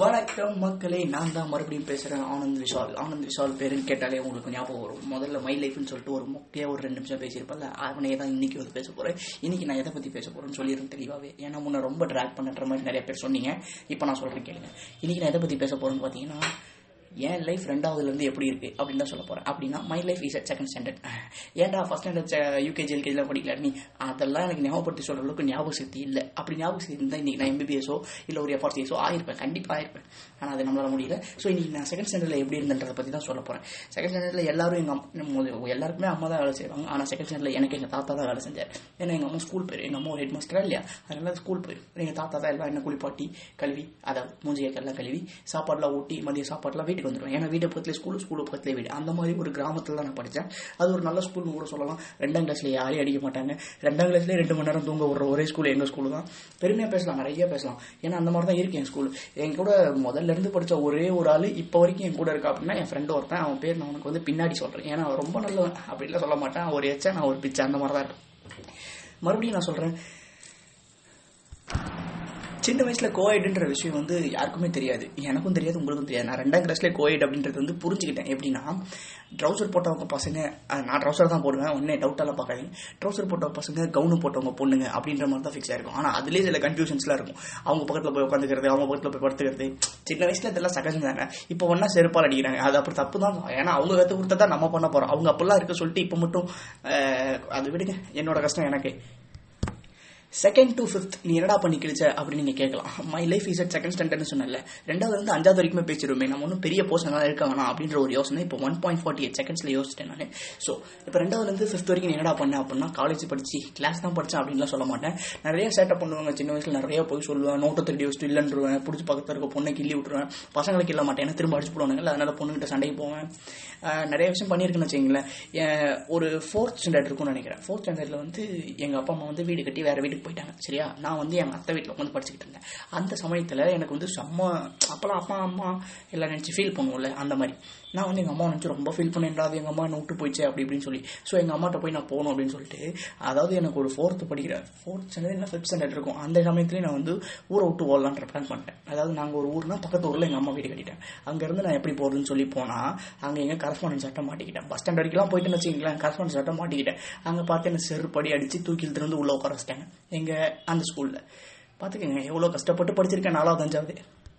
வணக்கம் மக்களே நான் தான் மறுபடியும் பேசுகிறேன் ஆனந்த் விஷால். ஆனந்த் விஷால் பேருன்னு கேட்டாலே உங்களுக்கு ஞாபகம் வரும். முதல்ல மை லைஃப்னு சொல்லிட்டு ஒரு முக்கிய ஒரு ரெண்டு நிமிஷம் பேசியிருப்பல அவனே தான் இன்னைக்கு வந்து பேச போகிறேன் இன்னைக்கு நான் எதை பற்றி பேச போகிறேன்னு சொல்லிடுறேன் தெளிவாகவே ஏன்னா முன்ன ரொம்ப ட்ராக் பண்ணுற மாதிரி நிறைய பேர் சொன்னீங்க. இப்போ நான் சொல்கிறேன் கேளுங்க. இன்னைக்கு நான் எதை பற்றி பேச போகிறேன்னு பார்த்தீங்கன்னா என் லைஃப் ரெண்டாவதுலேருந்து எப்படி இருக்குது அப்படின்னு தான் சொல்ல போகிறேன் அப்படின்னா my life is at second standard ஏன்டா ஃபஸ்ட் ஸ்டாண்டர்ட் யூகேஜி எல்கேஜிலாம் படிக்கல? நீ அதெல்லாம் எனக்கு ஞாபகப்படுத்தி சொல்கிற அளவுக்கு ஞாபக சக்தி இல்லை. அப்படி ஞாபக சக்தி இருந்தால் இன்றைக்கி நான் எம்பிபிஎஸோ இல்லை ஒரு எஃப்ஆர்சிஎஸோ ஆயிருப்பேன். கண்டிப்பாக ஆயிருப்பேன். ஆனால் அது நம்மளால் முடியல. ஸோ இன்றைக்கி நான் செகண்ட் ஸ்டாண்டர்டில் எப்படி இருந்தன்றதை பற்றி தான் சொல்ல போகிறேன் செகண்ட் ஸ்டாண்டர்டில் எல்லாரும் எங்கள் அம்மா எல்லாருக்குமே அம்மா தான் வேலை செய்வாங்க. ஆனால் செகண்ட் ஸ்டாண்டர்டில் எனக்கு எங்கள் தாத்தா தான் வேலை செஞ்சார். ஏன்னா எங்கள் அம்மா ஸ்கூல் போயிரு. எங்கள் அம்மா ஒரு ஹெட் மாஸ்டராக இல்லையா? அதனால ஸ்கூல் போயிரு. எங்கள் தாத்தா தான் எல்லாம் என்ன குளிப்பாட்டி கழுவி அதாவது மூஞ்சியக்கெல்லாம் கழுவி சாப்பாடுலாம் ஊட்டி மதிய சாப்பாடுலாம் வீட்டுக்கு வந்துடுவேன் ஏன்னா வீட்டை பக்கத்துல ஸ்கூல் ஸ்கூல் பக்கத்துல வீடு. அந்த மாதிரி ஒரு கிராமத்தில் தான் நான் படித்தேன் அது ஒரு நல்ல ஸ்கூல்னு கூட சொல்லலாம். ரெண்டாம் கிளாஸ்ல யாரையும் அடிக்க மாட்டாங்க. ரெண்டாம் கிளாஸ்லேயே ரெண்டு மணி நேரம் தூங்க விடுற ஒரே ஸ்கூல் எங்கள் ஸ்கூல் தான். பெருமையாக பேசலாம். நிறைய பேசலாம். ஏன்னா அந்த மாதிரி தான் இருக்கு என் ஸ்கூல் என் கூட முதல்ல இருந்து படித்த ஒரே ஒரு ஆள் இப்போ வரைக்கும் என் கூட இருக்கா அப்படின்னா என் ஃப்ரெண்டு ஒருத்தன். அவன் பேர் நான் உனக்கு வந்து பின்னாடி சொல்கிறேன் ஏன்னா ரொம்ப நல்லவன். அப்படிலாம் சொல்ல மாட்டேன். ஒரு எச்சா நான் ஒரு பிச்சை. அந்த மாதிரி தான் இருக்கும் மறுபடியும் நான் சொல்கிறேன் சின்ன வயசுல கோஎட்ன்ற விஷயம் வந்து யாருக்குமே தெரியாது. எனக்கும் தெரியாது உங்களுக்கும் தெரியாது. நான் ரெண்டாம் கிளாஸ்ல கோஎட் அப்படின்றது வந்து புரிஞ்சுக்கிட்டேன். எப்படின்னா ட்ரௌசர் போட்டவங்க பசங்க நான் ட்ரௌசர் தான் போடுவேன். ஒன்னே டவுட்டெல்லாம் பார்க்காதீங்க. ட்ரௌசர் போட்ட பசங்க கவுனு போட்டவங்க பொண்ணுங்க அப்படின்ற மாதிரி தான் ஃபிக்ஸ் ஆயிருக்கும். ஆனால் அதுலேயே சில கன்ஃபியூஷன்ஸ்லாம் இருக்கும். அவங்க பக்கத்தில் போய் உட்காந்துக்கிறது அவங்க பக்கத்தில் போய் படுத்துக்கிறது. சின்ன வயசுல இதெல்லாம் சகஜம் தானே? இப்போ ஒன்றா செருப்பால் அடிக்கிறாங்க. அது அப்புறம் தப்பு தான். ஏன்னா அவங்க கற்றுக் கொடுத்தா தான் நம்ம பண்ண போகிறோம் அவங்க அப்பெல்லாம் இருக்க சொல்லிட்டு இப்போ மட்டும் அது விடுங்க. என்னோட கஷ்டம் எனக்கு. செகண்ட் டு ஃபிஃப்த் நீ என்னடா பண்ணி கிழிச்ச அப்படின்னு நீங்க கேட்கலாம். My life is at second ஸ்டாண்டர்ட்னு சொன்னல ரெண்டாவது வந்து அஞ்சாவது வரைக்குமே பேசிடுவோமே. நம்ம ஒன்றும் பெரிய போஸ்ட் தான் இருக்க வேணாம் அப்படின்ற ஒரு யோசனை. இப்போ ஒன் பாயிண்ட் ஃபார்ட்டி எயிட் செகண்ட்ஸ்ல யோசிச்சிட்டேன் நான். ஸோ இப்போ ரெண்டாவதுலேருந்து ஃபிஃப்த் வரைக்கும் என்னடா பண்ண அப்படின்னா காலேஜ் படிச்சு கிளாஸ் தான் படிச்சேன் அப்படின்லாம் சொல்ல மாட்டேன். நிறைய சேட்டப் பண்ணுவாங்க. சின்ன வயசுல நிறைய போய் சொல்லுவேன். நோட்டை திருடி வச்சுட்டு இல்லைன்றுவேன். பிடிச்சி பக்கத்தில் இருக்க பொண்ணை கிள்ளி விட்டுருவேன். பசங்களுக்கு கிள்ள மாட்டேன். ஏன்னா திரும்ப அடிச்சு போடுவாங்க அதனால பொண்ணுகிட்ட சண்டைக்கு போவேன். நிறைய விஷயம் பண்ணியிருக்கேன்னு வச்சுங்களேன் ஒரு ஃபோர்த் ஸ்டாண்டர்ட் இருக்கும்னு நினைக்கிறேன். ஃபோர்த் ஸ்டாண்டர்டில் வந்து எங்கள் அப்பா அம்மா வந்து வீடு கட்டி வேறு வீட்டுக்கு போயிட்டாங்க. சரியா? நான் வந்து எங்கள் அத்தை வீட்டில் உட்காந்து படிச்சுக்கிட்டு இருந்தேன். அந்த சமயத்தில் எனக்கு வந்து செம்ம அப்போலாம் அப்பா அம்மா எல்லாம் நினச்சி ஃபீல் பண்ணுவோம்ல அந்த மாதிரி. நான் வந்து எங்கள் அம்மா நினச்சி ரொம்ப ஃபீல் பண்ணேன்டா அது எங்கள் அம்மா என்ன விட்டு போயிடுச்சு அப்படி இப்படின்னு சொல்லி. ஸோ எங்கள் அம்மாட்ட போய் நான் போகணும் அப்படின்னு சொல்லிட்டு அதாவது எனக்கு ஒரு ஃபோர்த்து படிக்கிறேன் ஃபோர்த் ஸ்டாண்டர்ட் இல்லை ஃபிஃப்த் ஸ்டாண்டர்ட் இருக்கும். அந்த சமயத்துலேயே நான் வந்து ஊரை விட்டு ஓடலான்ற பிளான் பண்ணிட்டேன். அதாவது நாங்கள் ஒரு ஊர்னா பக்கத்து ஊரில் எங்கள் அம்மா வீடு கட்டிட்டேன் அங்கேருந்து நான் எப்படி போகிறதுன்னு சொல்லி போனால் அங்கே எங்கள் கரஸ்பாண்டன்ஸ் சட்டம் மாட்டிக்கிட்டேன். பஸ் ஸ்டாண்ட் அடிக்கலாம் போயிட்டுன்னு வச்சுங்களேன் கரஸ்பாண்டன்ஸ் சட்டம் மாட்டிக்கிட்டேன். அங்கே பார்த்து என்ன செருப்படி அடித்து தூக்கில் திறந்து உள்ளே உட்கார வச்சிட்டாங்க. எங்கள் அந்த ஸ்கூலில் பார்த்துக்கங்க எவ்வளோ கஷ்டப்பட்டு படிச்சிருக்கேன். நாலாவது அஞ்சாவது.